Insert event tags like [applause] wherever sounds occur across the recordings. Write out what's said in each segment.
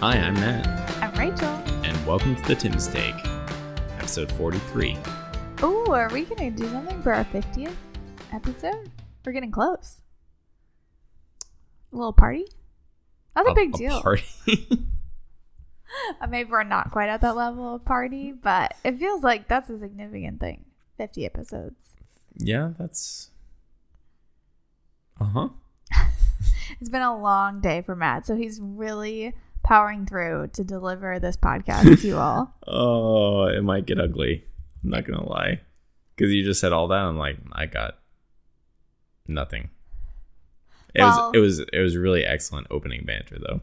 Hi, I'm Matt, I'm Rachel. and welcome to the Tim's Take, episode 43. Oh, are we gonna do something for our 50th episode? We're getting close. A little party? That's a, big deal. party. [laughs] [laughs] Maybe we're not quite at that level of party, but it feels like that's a significant thing. 50 episodes. yeah, that's. Uh huh. [laughs] It's been a long day for Matt, so he's really powering through to deliver this podcast to you all. [laughs] Oh, it might get ugly. I'm not gonna lie, because you just said all that. I'm like, I got nothing. It Well- was it was it was really excellent opening banter though.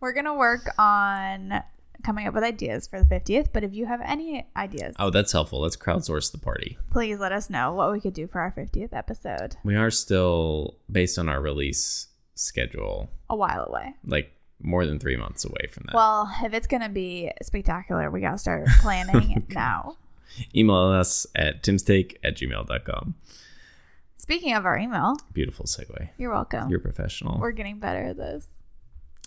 We're gonna work on coming up with ideas for the 50th, but if you have any ideas, Oh, that's helpful. Let's crowdsource the party. please let us know what we could do for our 50th episode. We are still based on our release schedule, A while away. like more than three months away from that. Well, if it's gonna be spectacular, we gotta start [laughs] planning now. Email us at timstake at gmail.com. Speaking of our email, Beautiful segue. you're welcome. You're professional. We're getting better at this.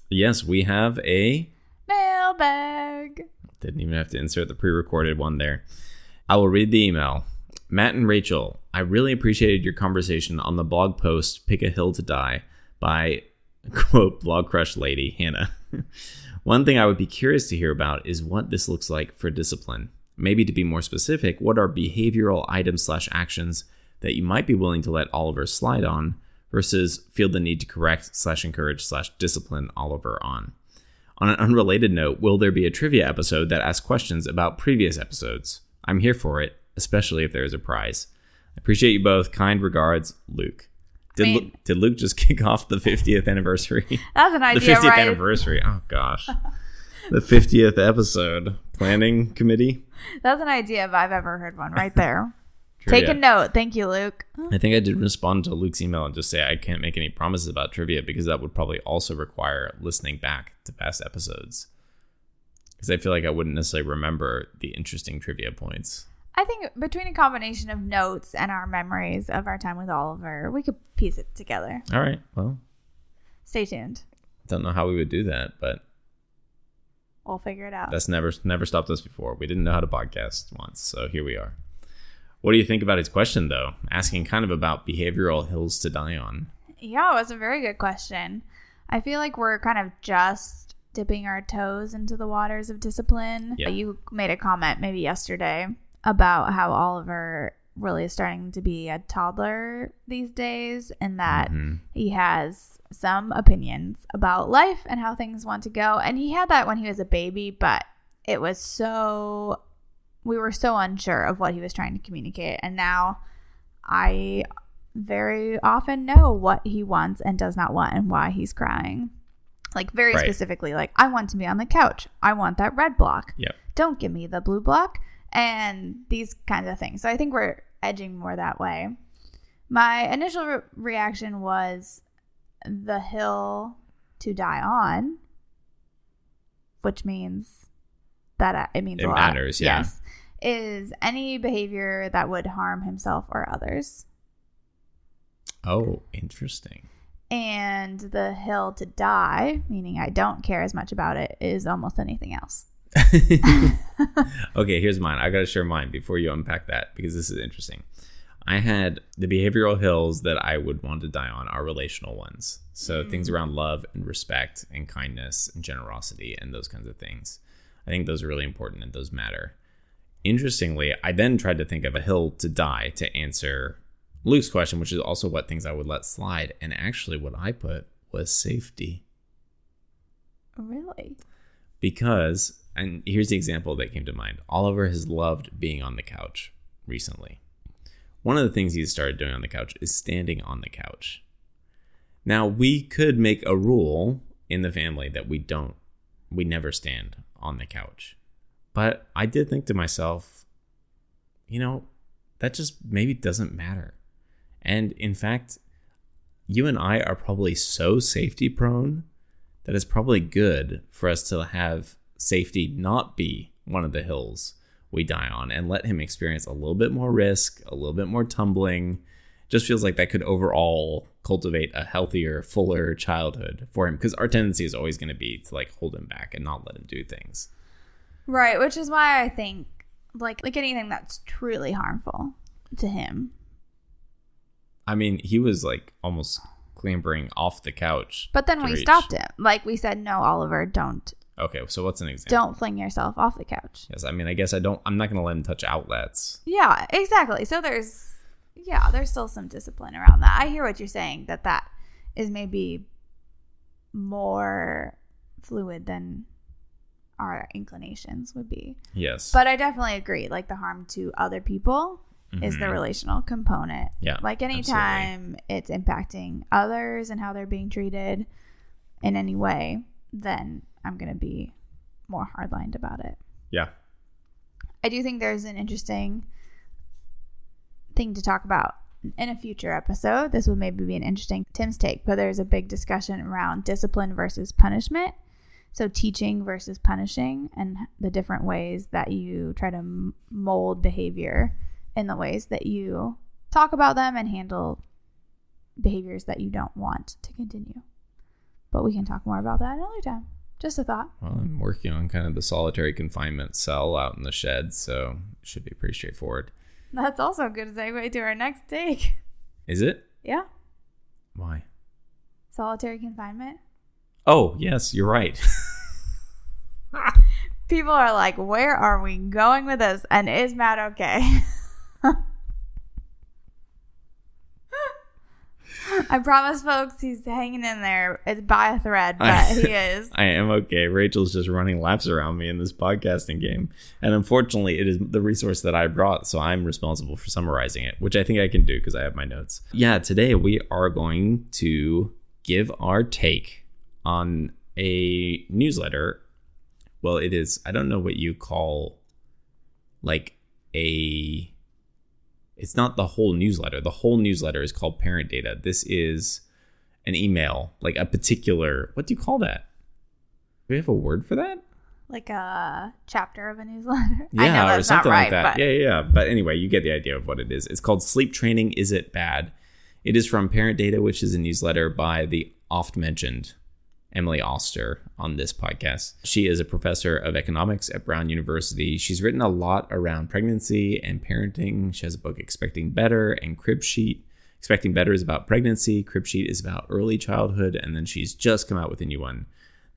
yes, we have a. Mailbag. Didn't even have to insert the pre recorded one there. I will read the email. Matt and Rachel, I really appreciated your conversation on the blog post Pick a Hill to Die by, quote, blog crush lady Hannah. [laughs] One thing I would be curious to hear about is what this looks like for discipline. Maybe to be more specific, what are behavioral items slash actions that you might be willing to let Oliver slide on versus feel the need to correct slash encourage slash discipline Oliver on? On an unrelated note, will there be a trivia episode that asks questions about previous episodes? I'm here for it, especially if there is a prize. I appreciate you both. Kind regards, Luke. Did, mean- Lu- did Luke just [laughs] kick off the 50th anniversary? That's an idea, the 50th right? anniversary. Oh, gosh. [laughs] the 50th episode. Planning committee? That's an idea if I've ever heard one. Right there. [laughs] Take a note. Thank you, Luke. I think I did respond to Luke's email and just say I can't make any promises about trivia because that would probably also require listening back to past episodes. Because I feel like I wouldn't necessarily remember the interesting trivia points. I think between a combination of notes and our memories of our time with Oliver, we could piece it together. All right. Well, Stay tuned. don't know how we would do that, but We'll figure it out. that's never never stopped us before. We didn't know how to podcast once, so here we are. What do you think about his question though? Asking kind of about behavioral hills to die on. Yeah, it was a very good question. I feel like we're kind of just dipping our toes into the waters of discipline. Yeah. You made a comment maybe yesterday about how Oliver really is starting to be a toddler these days and that Mhm. he has some opinions about life and how things want to go. And he had that when he was a baby, but it was so we were so unsure of what he was trying to communicate. And now I very often know what he wants and does not want and why he's crying. Like very Right. specifically, like I want to be on the couch. I want that red block. Yep. Don't give me the blue block. And these kinds of things. So I think we're edging more that way. My initial re- reaction was the hill to die on, which means that uh, it means It a lot. matters, yeah. Yes, is any behavior that would harm himself or others, Oh, interesting. and the hill to die, meaning I don't care as much about it, is almost anything else. [laughs] okay, here's mine. I got to share mine before you unpack that because this is interesting. I had the behavioral hills that I would want to die on are relational ones. So things mm. around love and respect and kindness and generosity and those kinds of things. I think those are really important and those matter. Interestingly, I then tried to think of a hill to die to answer Luke's question, which is also what things I would let slide. And actually, what I put was safety Really? because and here's the example that came to mind. Oliver has loved being on the couch recently. One of the things he's started doing on the couch is standing on the couch. Now we could make a rule in the family that we don't we never stand on the couch. But i did think to myself you know that just maybe doesn't matter. And in fact you and i are probably so safety prone that it's probably good for us to have safety not be one of the hills we die on and let him experience a little bit more risk, a little bit more tumbling, just feels like that could overall cultivate a healthier, fuller childhood for him because our tendency is always going to be to like hold him back and not let him do things. Right, which is why I think like like anything that's truly harmful to him. I mean, he was like almost clambering off the couch. But then we reach- stopped him. Like we said, no, Oliver, don't Okay, so what's an example? don't fling yourself off the couch. Yes, I mean, I guess I don't. I'm not going to let him touch outlets. Yeah, exactly. So there's yeah, there's still some discipline around that. I hear what you're saying that that is maybe more fluid than our inclinations would be. Yes, But I definitely agree like the harm to other people is the Mhm. relational component. yeah, Like anytime it's impacting others and how they're being treated in any way, then I'm going to be more hardlined about it. yeah, I do think there's an interesting thing to talk about in a future episode. This would maybe be an interesting Tim's take, but there's a big discussion around discipline versus punishment. So, teaching versus punishing, and the different ways that you try to mold behavior in the ways that you talk about them and handle behaviors that you don't want to continue. But we can talk more about that another time. Just a thought. Well, I'm working on kind of the solitary confinement cell out in the shed, so it should be pretty straightforward. That's also a good segue to our next take. Is it? Yeah. Why? Solitary confinement. Oh, yes, you're right. [laughs] People are like, where are we going with this? And is Matt okay? [laughs] [laughs] I promise, folks, he's hanging in there. It's by a thread, but he [laughs] is. I am okay. Rachel's just running laps around me in this podcasting game. And unfortunately, it is the resource that I brought, so I'm responsible for summarizing it, which I think I can do because I have my notes. Yeah, today we are going to give our take on a newsletter. Well, it is, I don't know what you call like a it's not the whole newsletter. The whole newsletter is called Parent Data. This is an email, like a particular. What do you call that? Do we have a word for that? Like a chapter of a newsletter. Yeah, or something right, like that. but Yeah, yeah, yeah. But anyway, you get the idea of what it is. It's called Sleep Training. Is it bad? It is from Parent Data, which is a newsletter by the oft mentioned Emily Oster on this podcast. She is a professor of economics at Brown University. She's written a lot around pregnancy and parenting. She has a book, Expecting Better, and Crib Sheet. Expecting Better is about pregnancy, Crib Sheet is about early childhood, and then she's just come out with a new one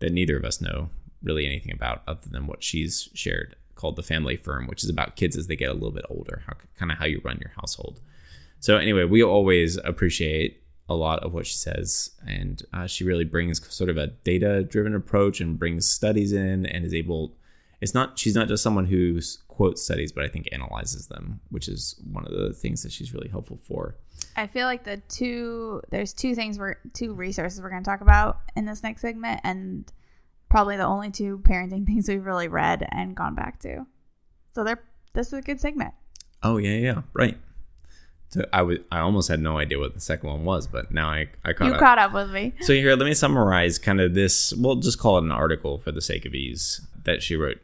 that neither of us know really anything about other than what she's shared called The Family Firm, which is about kids as they get a little bit older, how kind of how you run your household. So anyway, we always appreciate a lot of what she says, and uh, she really brings sort of a data-driven approach and brings studies in, and is able. It's not she's not just someone who quotes studies, but I think analyzes them, which is one of the things that she's really helpful for. I feel like the two there's two things we're two resources we're going to talk about in this next segment, and probably the only two parenting [laughs] things we've really read and gone back to. So they're this is a good segment. Oh yeah, yeah, right. So I would I almost had no idea what the second one was, but now I I caught you up. caught up with me. So here, let me summarize kind of this. We'll just call it an article for the sake of ease that she wrote.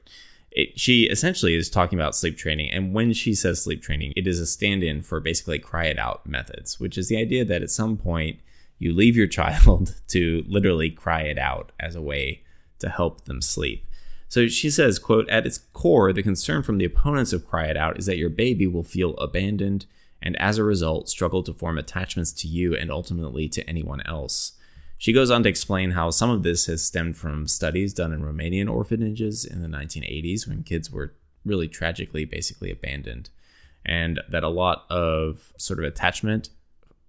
It, she essentially is talking about sleep training, and when she says sleep training, it is a stand-in for basically cry it out methods, which is the idea that at some point you leave your [laughs] child to literally cry it out as a way to help them sleep. So she says, quote, at its core, the concern from the opponents of cry it out is that your baby will feel abandoned and as a result struggle to form attachments to you and ultimately to anyone else. She goes on to explain how some of this has stemmed from studies done in Romanian orphanages in the 1980s when kids were really tragically basically abandoned, and that a lot of sort of attachment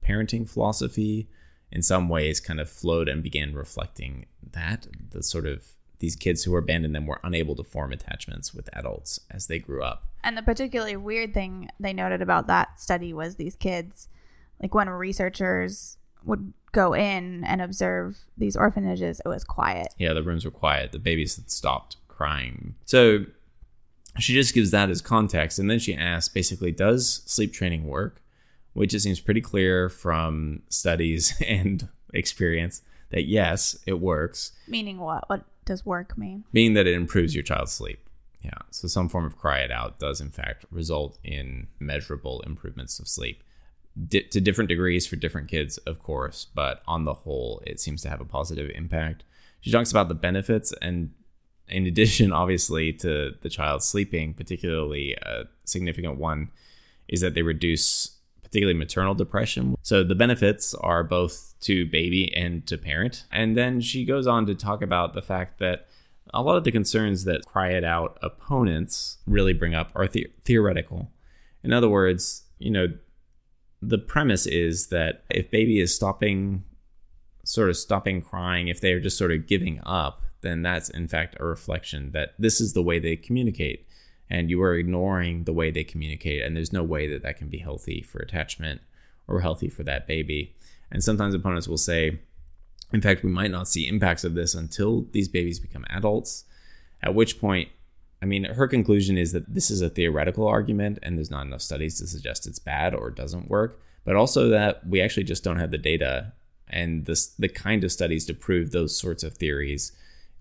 parenting philosophy in some ways kind of flowed and began reflecting that the sort of these kids who were abandoned them were unable to form attachments with adults as they grew up. And the particularly weird thing they noted about that study was these kids, like when researchers would go in and observe these orphanages, it was quiet. Yeah, the rooms were quiet. The babies had stopped crying. So she just gives that as context. And then she asks basically, does sleep training work? Which it seems pretty clear from studies [laughs] and experience that yes, it works, Meaning what? What does work mean? meaning that it improves your child's sleep. Yeah. So some form of cry it out does in fact result in measurable improvements of sleep. di- to different degrees for different kids, of course, but on the whole, it seems to have a positive impact. She talks about the benefits, and in addition, [laughs] obviously, to the child sleeping, particularly a significant one is that they reduce particularly maternal depression. So the benefits are both to baby and to parent. And then she goes on to talk about the fact that a lot of the concerns that cry it out opponents really bring up are the- theoretical. In other words, you know, the premise is that if baby is stopping, sort of stopping crying, if they're just sort of giving up, then that's in fact a reflection that this is the way they communicate. And you are ignoring the way they communicate, and there's no way that that can be healthy for attachment or healthy for that baby. And sometimes opponents will say, in fact, we might not see impacts of this until these babies become adults, at which point, I mean, her conclusion is that this is a theoretical argument and there's not enough studies to suggest it's bad or doesn't work, but also that we actually just don't have the data and this, the kind of studies to prove those sorts of theories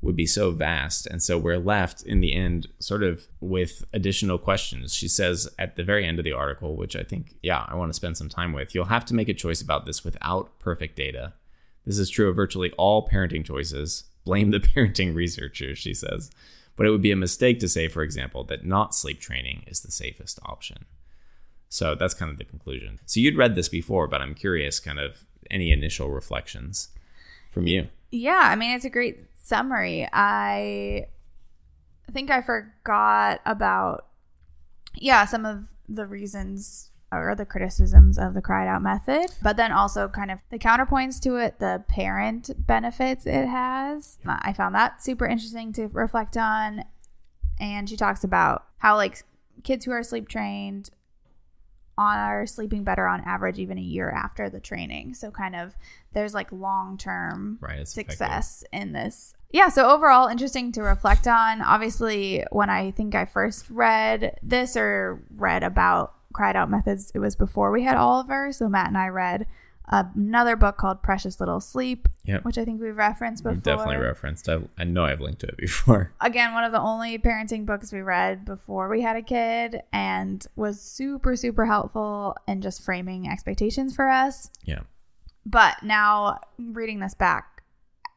would be so vast. And so we're left in the end sort of with additional questions. She says at the very end of the article, which I think, yeah, I want to spend some time with, you'll have to make a choice about this without perfect data. This is true of virtually all parenting choices. Blame the [laughs] parenting researchers, she says. But it would be a mistake to say, for example, that not sleep training is the safest option. So that's kind of the conclusion. So you'd read this before, but I'm curious, kind of any initial reflections from you. Yeah, I mean, it's a great summary. I think I forgot about, yeah, some of the reasons or the criticisms of the cry it out method, but then also kind of the counterpoints to it, the parent benefits it has. Uh, I found that super interesting to reflect on. And she talks about how, like, kids who are sleep trained are sleeping better on average even a year after the training. So kind of there's like long term Right, success in this. Yeah, so overall interesting to reflect on. Obviously, when I think I first read this or read about cry it out methods, it was before we had Oliver. So Matt and I read another book called Precious Little Sleep, Yep. which I think we've referenced before. You've definitely referenced. I, I know I've linked to it before. [laughs] again one of the only parenting books we read before we had a kid and was super super helpful in just framing expectations for us Yeah. but now reading this back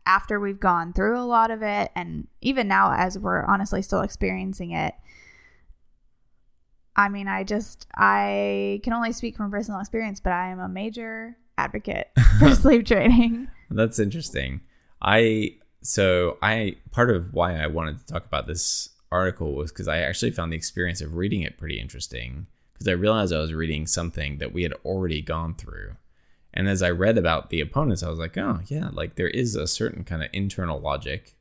after we've gone through a lot of it and even now as we're honestly still experiencing it i mean i just i can only speak from personal experience but i am a major advocate [laughs] for sleep training That's interesting. I so I part of why I wanted to talk about this article was because I actually found the experience of reading it pretty interesting because I realized I was reading something that we had already gone through. And as I read about the opponents, I was like, oh yeah, like there is a certain kind of internal logic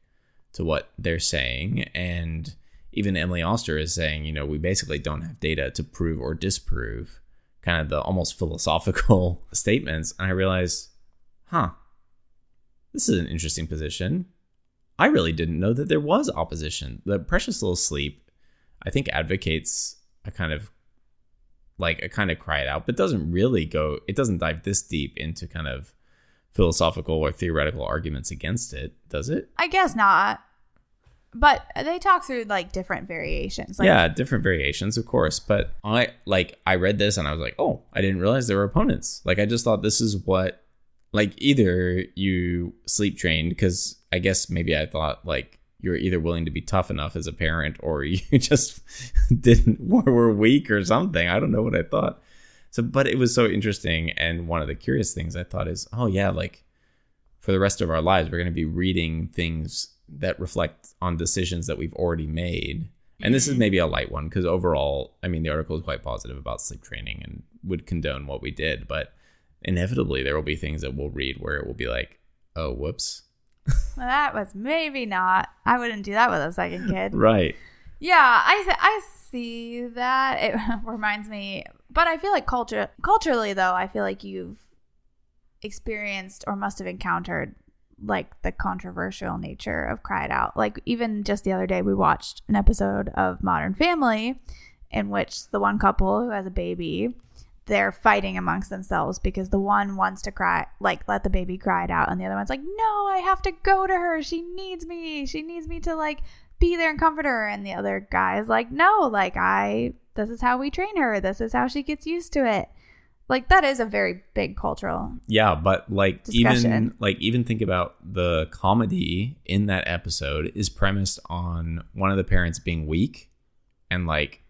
to what they're saying. And even Emily Oster is saying, you know, we basically don't have data to prove or disprove kind of the almost philosophical [laughs] statements. And I realized, huh, this is an interesting position. I really didn't know that there was opposition. The Precious Little Sleep, I think, advocates a kind of like a kind of cry it out, but doesn't really go, it doesn't dive this deep into kind of philosophical or theoretical arguments against it, does it? i guess not but they talk through like different variations like yeah, different variations, of course. But I like I read this and I was like, oh, I didn't realize there were opponents. Like I just thought this is what like either you sleep trained because I guess maybe I thought like you're either willing to be tough enough as a parent or [laughs] you just didn't were, were weak or something. I don't know what I thought. So, but it was so interesting. And one of the curious things I thought is, oh yeah, like for the rest of our lives, we're going to be reading things that reflect on decisions that we've already made. And this is mm-hmm. maybe a light one because overall, I mean, the article is quite positive about sleep training and would condone what we did. But inevitably, there will be things that we'll read where it will be like, oh, whoops. Well, that was maybe not. I wouldn't do that with a second kid. Right. Yeah, I I see that. It [laughs] reminds me, but I feel like culture culturally though, I feel like you've experienced or must have encountered like the controversial nature of cry it out. Like even just the other day we watched an episode of Modern Family in which the one couple who has a baby they're fighting amongst themselves because the one wants to cry like let the baby cry it out and the other one's like no i have to go to her. She needs me. She needs me to like be there and comfort her. And the other guy is like no like i this is how we train her. This is how she gets used to it. Like that is a very big cultural. Yeah, but like even like even think about the comedy in that episode is premised on one of the parents being weak and like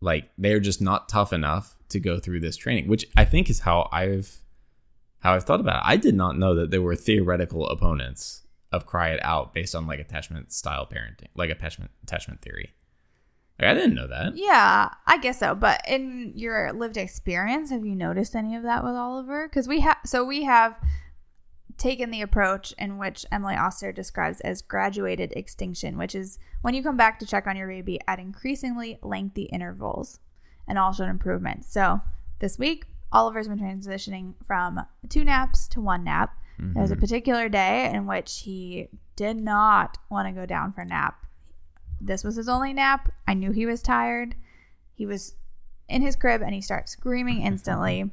like they're just not tough enough to go through this training, which I think is how I've how I've thought about it. I did not know that there were theoretical opponents of cry it out based on like attachment style parenting, like attachment attachment theory. Like I didn't know that. Yeah, I guess so. But in your lived experience, have you noticed any of that with Oliver? Because we have, so we have taken the approach in which Emily Oster describes as graduated extinction, which is when you come back to check on your baby at increasingly lengthy intervals and all showed improvements. So this week, Oliver's been transitioning from two naps to one nap. There was a mm-hmm. particular day in which he did not want to go down for a nap. This was his only nap. I knew he was tired. He was in his crib and he starts screaming [laughs] instantly.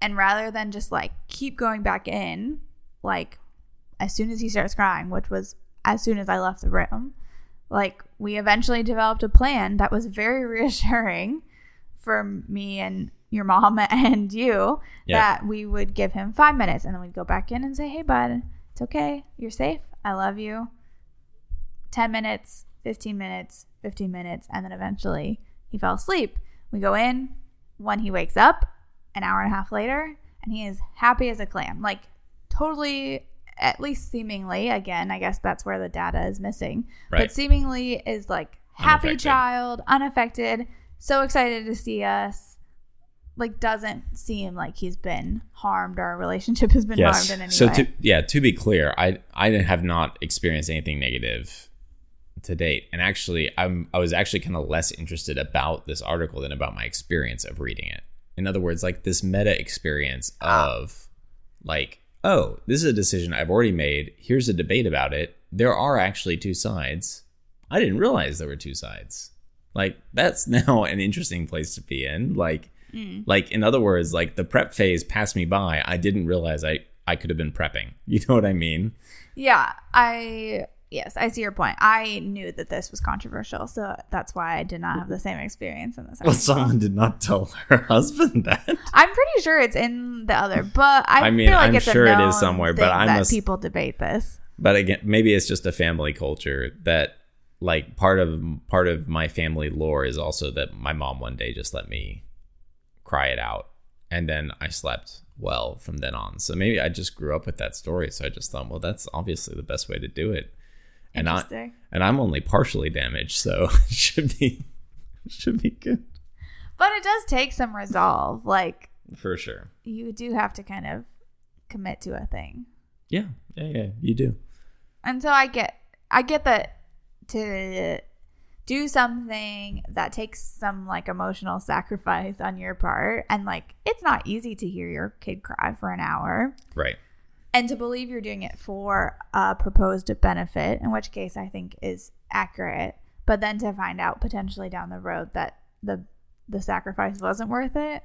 And rather than just like keep going back in, like as soon as he starts crying, which was as soon as I left the room, like we eventually developed a plan that was very [laughs] reassuring for me and your mom [laughs] and you Yeah. that we would give him five minutes and then we'd go back in and say, Hey, bud, it's okay. You're safe. I love you. 10 minutes, 15 minutes, 15 minutes. And then eventually he fell asleep. We go in when he wakes up an hour and a half later and he is happy as a clam. Like, totally, at least seemingly, again, I guess that's where the data is missing. Right. But seemingly is like happy Unaffected. child, unaffected, so excited to see us. Like doesn't seem like he's been harmed or our relationship has been harmed in any so way. to yeah, to be clear, I I have not experienced anything negative to date, and actually, I'm I was actually kind of less interested about this article than about my experience of reading it. In other words, like this meta experience of like, oh, this is a decision I've already made. Here's a debate about it. There are actually two sides. I didn't realize there were two sides. Like that's [laughs] now an interesting place to be in. Like Mm. like in other words, like the prep phase passed me by. I didn't realize I I could have been prepping. [laughs] You know what I mean? Yeah, I yes, I see your point. I knew that this was controversial, so that's why I did not have the same experience in this. Well, someone did not tell her [laughs] husband that. I'm pretty sure it's in the other, but I, I mean, feel like I'm it's a sure it is somewhere, but I must- people debate this. But again, maybe it's just a family culture that like part of part of my family lore is also that my mom one day just let me cry it out and then I slept well from then on. So maybe I just grew up with that story. So I just thought, well, that's obviously the best way to do it. And I and I'm only partially damaged, so [laughs] it should be should be good But it does take some resolve. Like for sure. you do have to kind of commit to a thing. Yeah, yeah, yeah. You do. And so I get I get that to do something that takes some like emotional sacrifice on your part and like it's not easy to hear your kid cry for an hour Right. And to believe you're doing it for a proposed benefit in which case I think is accurate but then to find out potentially down the road that the the sacrifice wasn't worth it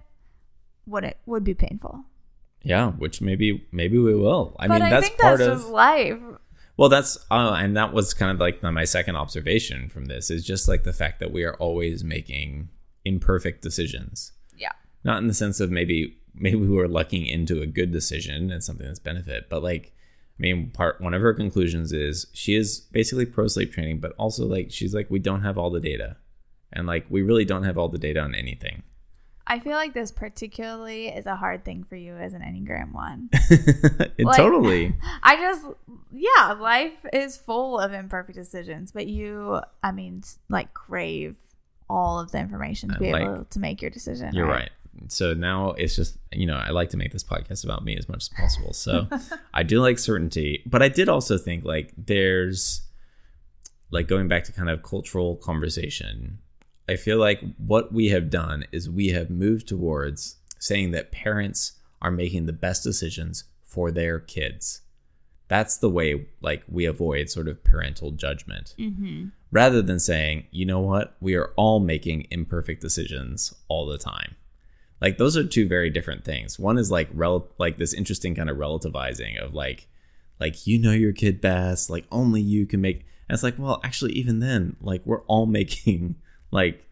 would it would be painful. Yeah, which maybe maybe we will. I but mean, I that's think part that's of life. Well, that's uh, and that was kind of like my second observation from this is just like the fact that we are always making imperfect decisions. Yeah. Not in the sense of maybe maybe we were lucking into a good decision and something that's benefit, but like I mean, part one of her conclusions is she is basically pro sleep training, but also like she's like we don't have all the data, and like we really don't have all the data on anything. I feel like this particularly is a hard thing for you as an Enneagram one. [laughs] Like- totally. [laughs] I just, yeah, life is full of imperfect decisions, but you, I mean, like crave all of the information to be like- able to make your decision. You're right. So now it's just, you know, I like to make this podcast about me as much as possible. So I do like certainty, but I did also think like there's like going back to kind of cultural conversation. I feel like what we have done is we have moved towards saying that parents are making the best decisions for their kids. That's the way like we avoid sort of parental judgment Mm-hmm. rather than saying, you know what, we are all making imperfect decisions all the time. Like those are two very different things. One is like rel- like this interesting kind of relativizing of like like you know your kid best, like only you can make and it's like, well, actually even then, like we're all [laughs] making like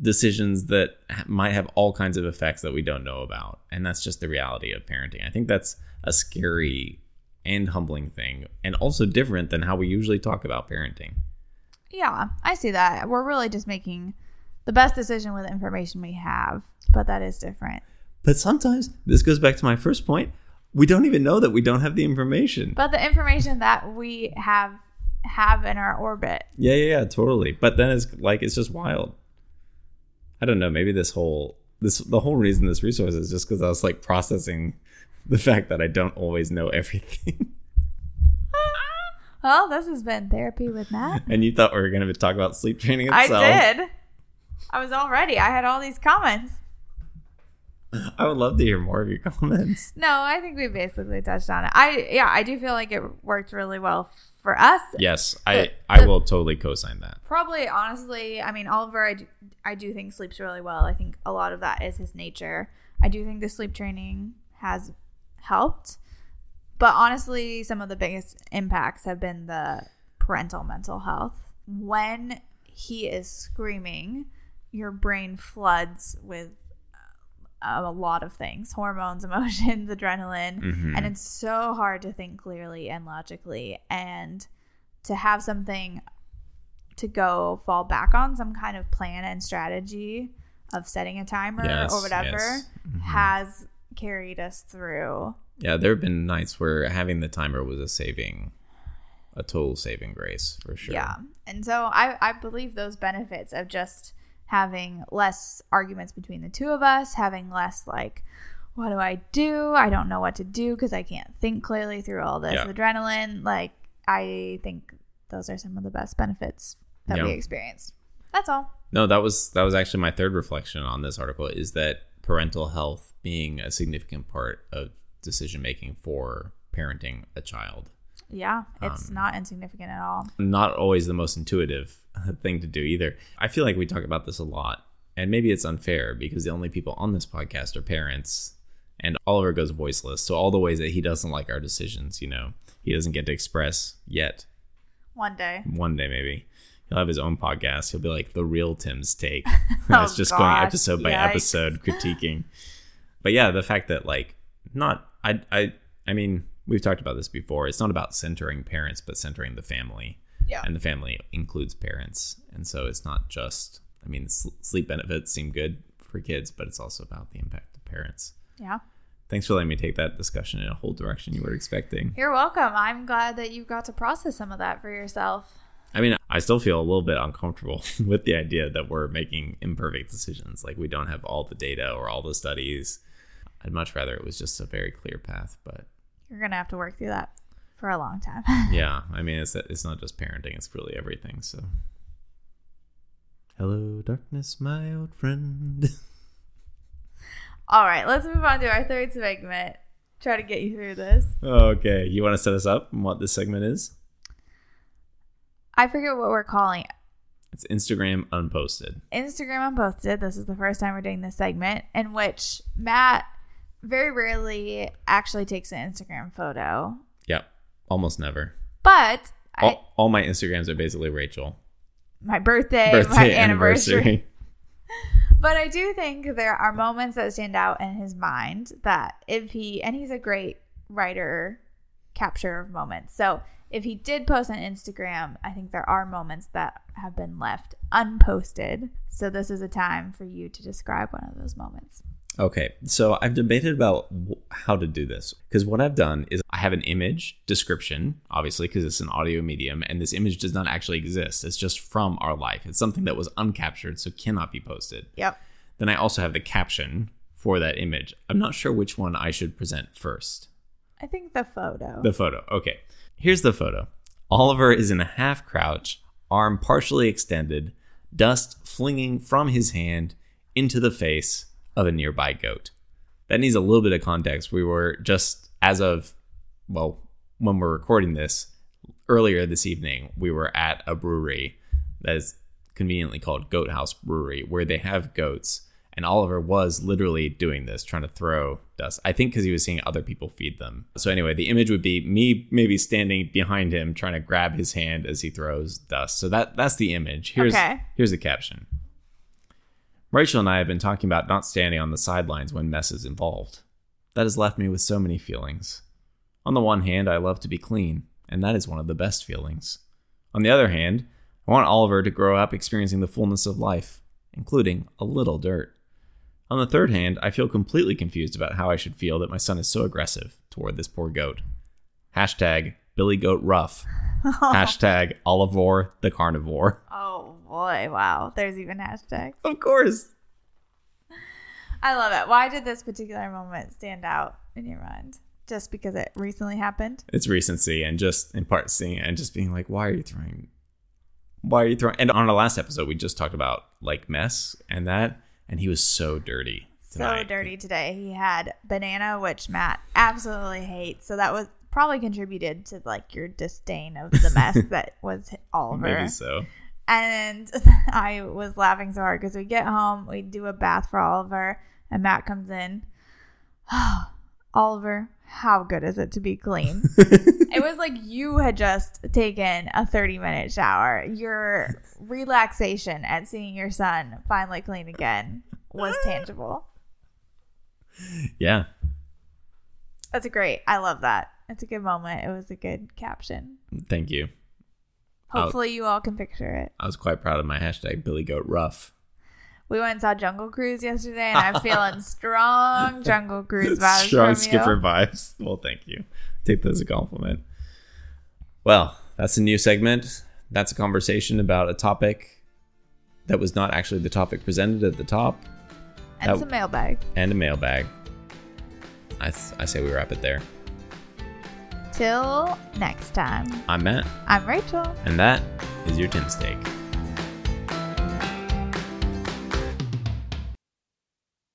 decisions that ha- might have all kinds of effects that we don't know about. And that's just the reality of parenting. I think that's a scary and humbling thing, and also different than how we usually talk about parenting. Yeah, I see that. We're really just making the best decision with the information we have, but that is different. But sometimes this goes back to my first point. We don't even know that we don't have the information. But the information that we have have in our orbit. Yeah, yeah, yeah, totally. But then it's like it's just wild. I don't know. Maybe this whole this the whole reason this resource is just because I was like processing the fact that I don't always know everything. [laughs] Well, this has been therapy with Matt. [laughs] and you thought we were going to talk about sleep training itself. I did. I was all ready. I had all these comments. I would love to hear more of your [laughs] comments. No, I think we basically touched on it. I yeah, I do feel like it worked really well for us. Yes, I The- I the- will totally co-sign that. Probably, honestly, I mean, Oliver, I do, I do think sleeps really well. I think a lot of that is his nature. I do think the sleep training has helped, but honestly, some of the biggest impacts have been the parental mental health. When he is screaming, your brain floods with a lot of things hormones, [laughs] emotions, adrenaline Mhm. and it's so hard to think clearly and logically and to have something to go fall back on some kind of plan and strategy of setting a timer Yes, or whatever yes. Mhm. has carried us through Yeah, there have been nights where having the timer was a saving, a total saving grace for sure. yeah and so I, I believe those benefits of just having less arguments between the two of us having less like what do i do? I don't know what to do because i can't think clearly through all this Yeah. adrenaline. Like i think those are some of the best benefits that we experienced. That's all. No, that was that was actually my third reflection on this article is that parental health being a significant part of decision making for parenting a child. Yeah it's Um, not insignificant at all Not always the most intuitive [laughs] thing to do either. I feel like we talk about this a lot, and maybe it's unfair because the only people on this podcast are parents, and Oliver goes voiceless. So all the ways that he doesn't like our decisions, you know, he doesn't get to express yet. one day One day maybe. He'll have his own podcast. He'll be like the real Tim's take. [laughs] Oh, it's just going episode by yikes. episode critiquing. But yeah, the fact that like not I I I mean, we've talked about this before. It's not about centering parents, but centering the family. yeah And the family includes parents. And so it's not just I mean, s- sleep benefits seem good for kids, but it's also about the impact of parents. yeah Thanks for letting me take that discussion in a whole direction you were expecting. you're welcome i'm glad that you got to process some of that for yourself I mean, I still feel a little bit uncomfortable [laughs] with the idea that we're making imperfect decisions. Like we don't have all the data or all the studies. I'd much rather it was just a very clear path. But you're gonna have to work through that for a long time [laughs] yeah, I mean, it's it's not just parenting; it's really everything. So, hello, darkness, my old friend. [laughs] All right, let's move on to our third segment. Try to get you through this. okay, you want to set us up and what this segment is? I forget what we're calling it. It's Instagram unposted. Instagram unposted. This is the first time we're doing this segment in which Matt very rarely actually takes an Instagram photo, Yep, almost never. but I, All, all my Instagrams are basically Rachel. my birthday, Birthday, my anniversary. anniversary. [laughs] But I do think there are moments that stand out in his mind that if he, and he's a great writer, capture of moments. So if he did post on Instagram, I think there are moments that have been left unposted. So this is a time for you to describe one of those moments. Okay, so I've debated about how to do this because what I've done is I have an image description, obviously, because it's an audio medium, and this image does not actually exist. It's just from our life. It's something that was uncaptured, so cannot be posted. Yep. Then I also have the caption for that image. I'm not sure which one I should present first. I think the photo. The photo. Okay, here's the photo. Oliver is in a half crouch, arm partially extended, dust flinging from his hand into the face of a nearby goat. That needs a little bit of context. We were just, as of, well, when we're recording this, earlier this evening, we were at a brewery that is conveniently called Goat House Brewery, where they have goats. And Oliver was literally doing this, trying to throw dust. I think because he was seeing other people feed them. So, anyway, the image would be me maybe standing behind him, trying to grab his hand as he throws dust. So, that that's the image. Here's, Okay. here's the caption Rachel and I have been talking about not standing on the sidelines when mess is involved. That has left me with so many feelings. On the one hand, I love to be clean, and that is one of the best feelings. On the other hand, I want Oliver to grow up experiencing the fullness of life, including a little dirt. On the third hand, I feel completely confused about how I should feel that my son is so aggressive toward this poor goat. Hashtag Billy Goat Rough. [laughs] Hashtag Olivore the Carnivore. Oh boy, wow. There's even hashtags. Of course. I love it. Why did this particular moment stand out in your mind? Just because it recently happened? It's recency and just in part seeing it and just being like, why are you throwing why are you throwing and on our last episode we just talked about like mess and that and he was so dirty. So dirty today. He had banana, which Matt absolutely hates. So that was probably contributed to like your disdain of the mess [laughs] that was Oliver. Maybe so. And [laughs] I was laughing so hard because we get home, we do a bath for Oliver, and Matt comes in. [sighs] Oliver, how good is it to be clean? [laughs] it was like you had just taken a 30 minute shower. Your relaxation at seeing your son finally clean again was tangible. Yeah. That's a great. I love that. It's a good moment. It was a good caption. Thank you. Hopefully, you all can picture it. I was quite proud of my hashtag Billy Goat Rough. We went and saw Jungle Cruise yesterday, and I'm [laughs] feeling strong Jungle Cruise vibes Strong skipper you. vibes. Well, thank you. Take that as a compliment. Well, that's a new segment. That's a conversation about a topic that was not actually the topic presented at the top And That- some mailbag. and a mailbag. I, th- I say we wrap it there. Till next time. I'm Matt, I'm Rachel. and that is your Tim's take.